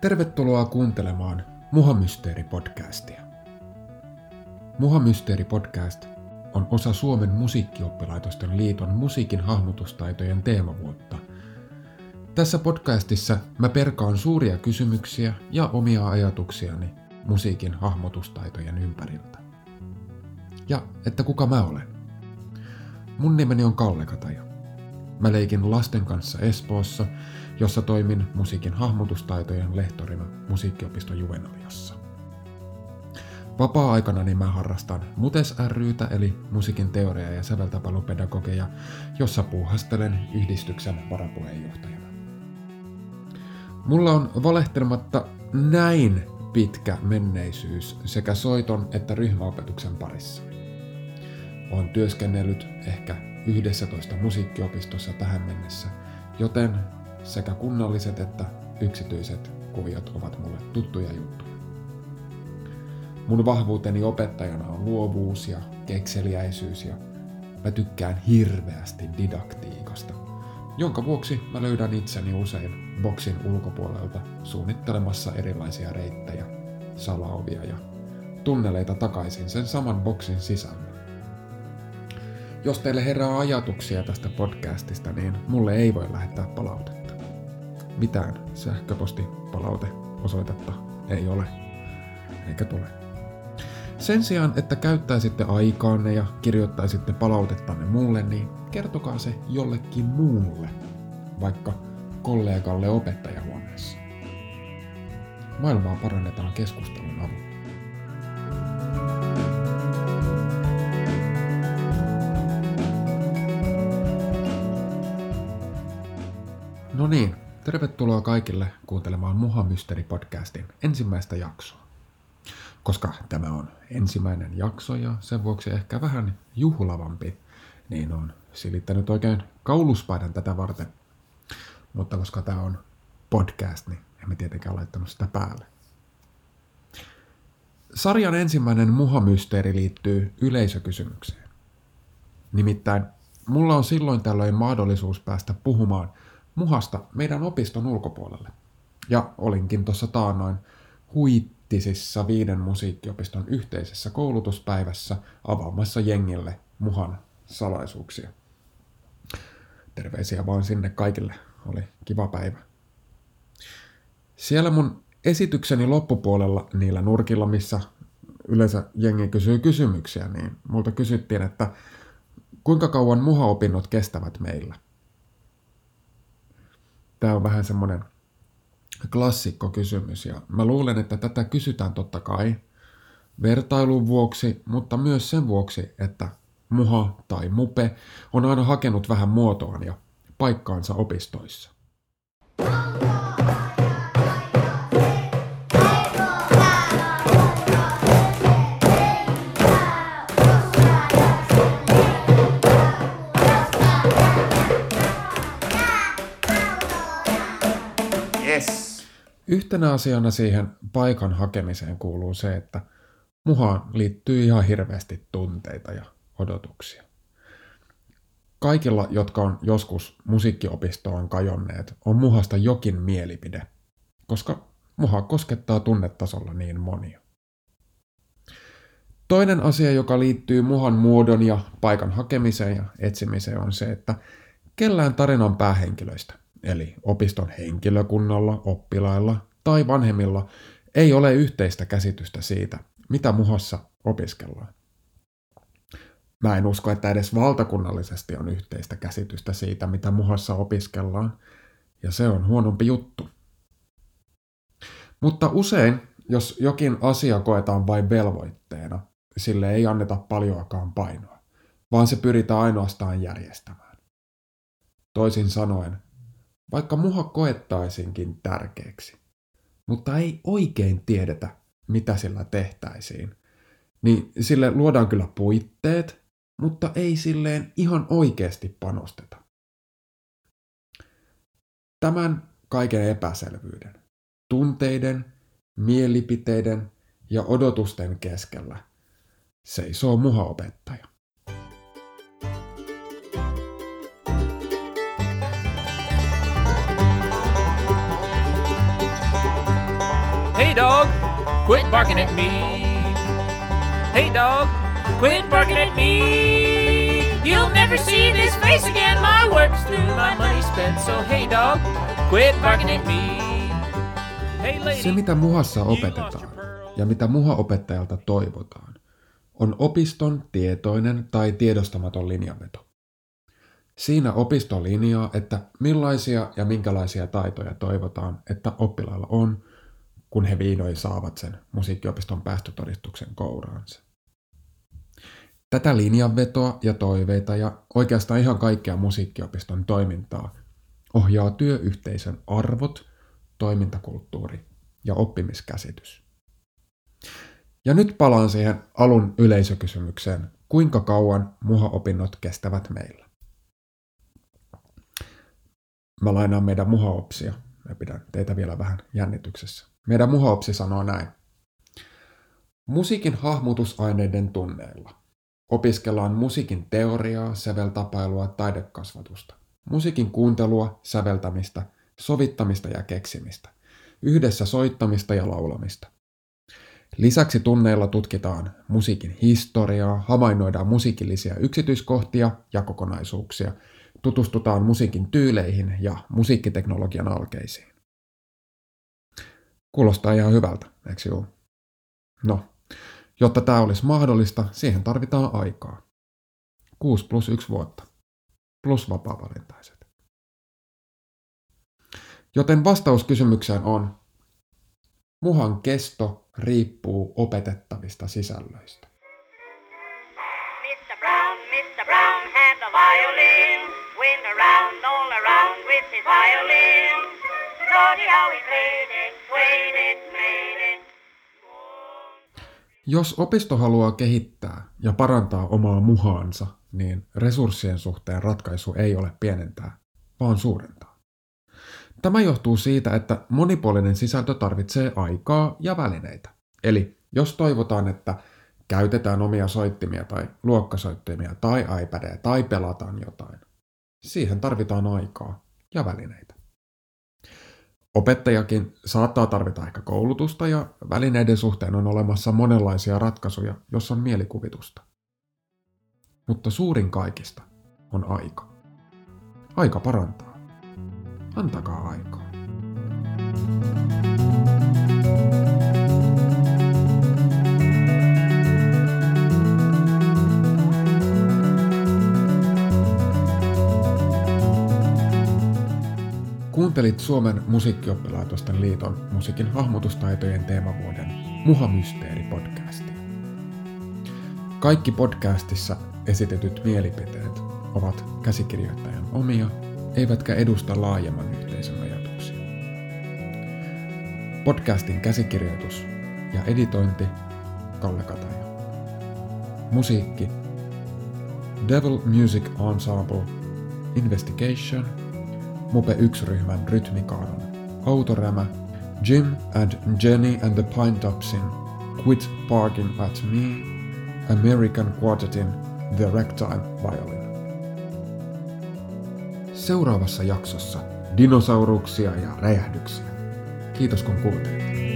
Tervetuloa kuuntelemaan Muhamysteeri-podcastia. Muhamysteeri-podcast on osa Suomen musiikkioppilaitosten liiton musiikin hahmotustaitojen teemavuotta. Tässä podcastissa mä perkaan suuria kysymyksiä ja omia ajatuksiani musiikin hahmotustaitojen ympäriltä. Ja että kuka mä olen? Mun nimeni on Kalle Kataja. Mä leikin lasten kanssa Espoossa, jossa toimin musiikin hahmotustaitojen lehtorina musiikkiopisto Juvenaliassa. Vapaa-aikana niin mä harrastan Mutes rytä eli musiikin teoria- ja säveltäpalupedagogeja, jossa puuhastelen yhdistyksen varapuheenjohtajana. Mulla on valehtelematta näin pitkä menneisyys sekä soiton että ryhmäopetuksen parissa. Olen työskennellyt ehkä 11 musiikkiopistossa tähän mennessä, joten sekä kunnalliset että yksityiset kuviot ovat mulle tuttuja juttuja. Mun vahvuuteni opettajana on luovuus ja kekseliäisyys ja mä tykkään hirveästi didaktiikasta, jonka vuoksi mä löydän itseni usein boksin ulkopuolelta suunnittelemassa erilaisia reittejä, salaovia ja tunneleita takaisin sen saman boksin sisälle. Jos teille herää ajatuksia tästä podcastista, niin mulle ei voi lähettää palautetta. Mitään sähköpostipalauteosoitetta ei ole, eikä tule. Sen sijaan, että käyttäisitte aikaanne ja kirjoittaisitte palautettanne mulle, niin kertokaa se jollekin muulle, vaikka kollegalle opettajahuoneessa. Maailmaa parannetaan keskustelun avulla. No niin, tervetuloa kaikille kuuntelemaan Muha Mystery-podcastin ensimmäistä jaksoa. Koska tämä on ensimmäinen jakso ja sen vuoksi ehkä vähän juhlavampi, niin on silittänyt oikein kauluspaidan tätä varten. Mutta koska tämä on podcast, niin emme tietenkään laittanut sitä päälle. Sarjan ensimmäinen muhamysteeri liittyy yleisökysymykseen. Nimittäin mulla on silloin tällöin mahdollisuus päästä puhumaan – muhasta meidän opiston ulkopuolelle. Ja olinkin tuossa taannoin huittisissa viiden musiikkiopiston yhteisessä koulutuspäivässä avaamassa jengille muhan salaisuuksia. Terveisiä vaan sinne kaikille. Oli kiva päivä. Siellä mun esitykseni loppupuolella niillä nurkilla, missä yleensä jengi kysyy kysymyksiä, niin multa kysyttiin, että kuinka kauan muhaopinnot kestävät meillä tämä on vähän semmoinen klassikko kysymys ja mä luulen, että tätä kysytään totta kai vertailun vuoksi, mutta myös sen vuoksi, että muha tai mupe on aina hakenut vähän muotoaan ja paikkaansa opistoissa. Yhtenä asiana siihen paikan hakemiseen kuuluu se, että muhaan liittyy ihan hirveästi tunteita ja odotuksia. Kaikilla, jotka on joskus musiikkiopistoon kajonneet, on muhasta jokin mielipide, koska muha koskettaa tunnetasolla niin monia. Toinen asia, joka liittyy muhan muodon ja paikan hakemiseen ja etsimiseen, on se, että kellään tarinan päähenkilöistä eli opiston henkilökunnalla, oppilailla tai vanhemmilla ei ole yhteistä käsitystä siitä, mitä muhassa opiskellaan. Mä en usko, että edes valtakunnallisesti on yhteistä käsitystä siitä, mitä muhassa opiskellaan, ja se on huonompi juttu. Mutta usein, jos jokin asia koetaan vain velvoitteena, sille ei anneta paljoakaan painoa, vaan se pyritään ainoastaan järjestämään. Toisin sanoen, vaikka muha koettaisinkin tärkeäksi, mutta ei oikein tiedetä, mitä sillä tehtäisiin, niin sille luodaan kyllä puitteet, mutta ei silleen ihan oikeasti panosteta. Tämän kaiken epäselvyyden, tunteiden, mielipiteiden ja odotusten keskellä seisoo muhaopettaja. Dog, quit barking at me. Hey dog, quit barking at me. You'll never see this face again. My work's through, my money's spent. So hey dog, quit barking at me. Hey lady, Se, mitä muhassa opetetaan ja mitä muhaopettajalta toivotaan, on opiston tietoinen tai tiedostamaton linjanveto. Siinä opisto linjaa, että millaisia ja minkälaisia taitoja toivotaan, että oppilailla on, kun he vihdoin saavat sen musiikkiopiston päästötodistuksen kouraansa. Tätä linjanvetoa ja toiveita ja oikeastaan ihan kaikkea musiikkiopiston toimintaa ohjaa työyhteisön arvot, toimintakulttuuri ja oppimiskäsitys. Ja nyt palaan siihen alun yleisökysymykseen, kuinka kauan muhaopinnot kestävät meillä. Mä lainaan meidän muhaopsia ja pidän teitä vielä vähän jännityksessä. Meidän muhaopsi sanoo näin. Musiikin hahmotusaineiden tunneilla. Opiskellaan musiikin teoriaa, säveltapailua, taidekasvatusta. Musiikin kuuntelua, säveltämistä, sovittamista ja keksimistä. Yhdessä soittamista ja laulamista. Lisäksi tunneilla tutkitaan musiikin historiaa, havainnoidaan musiikillisia yksityiskohtia ja kokonaisuuksia, tutustutaan musiikin tyyleihin ja musiikkiteknologian alkeisiin. Kuulostaa ihan hyvältä, eikö juu? No, jotta tämä olisi mahdollista, siihen tarvitaan aikaa. 6 plus 1 vuotta. Plus vapaa-valintaiset. Joten vastaus kysymykseen on, muhan kesto riippuu opetettavista sisällöistä. Mr. Brown, Mr. Brown violin. Went around, all around with his violin. Lordy, how he played it, Jos opisto haluaa kehittää ja parantaa omaa muhaansa, niin resurssien suhteen ratkaisu ei ole pienentää, vaan suurentaa. Tämä johtuu siitä, että monipuolinen sisältö tarvitsee aikaa ja välineitä. Eli jos toivotaan, että käytetään omia soittimia tai luokkasoittimia tai iPadia tai pelataan jotain, siihen tarvitaan aikaa ja välineitä. Opettajakin saattaa tarvita ehkä koulutusta ja välineiden suhteen on olemassa monenlaisia ratkaisuja, jos on mielikuvitusta. Mutta suurin kaikista on aika. Aika parantaa. Antakaa aikaa. Kuuntelit Suomen musiikkioppilaitosten liiton musiikin hahmotustaitojen teemavuoden Muha-mysteeri-podcastia. Kaikki podcastissa esitetyt mielipiteet ovat käsikirjoittajan omia, eivätkä edusta laajemman yhteisön ajatuksia. Podcastin käsikirjoitus ja editointi Kalle Kataja. Musiikki Devil Music Ensemble Investigation Mope 1-ryhmän rytmikaaran Autorämä Jim and Jenny and the Pine Topsin Quit Barking at Me American Quartetin The Ragtime Violin. Seuraavassa jaksossa dinosauruksia ja räjähdyksiä. Kiitos kun kuuntelit.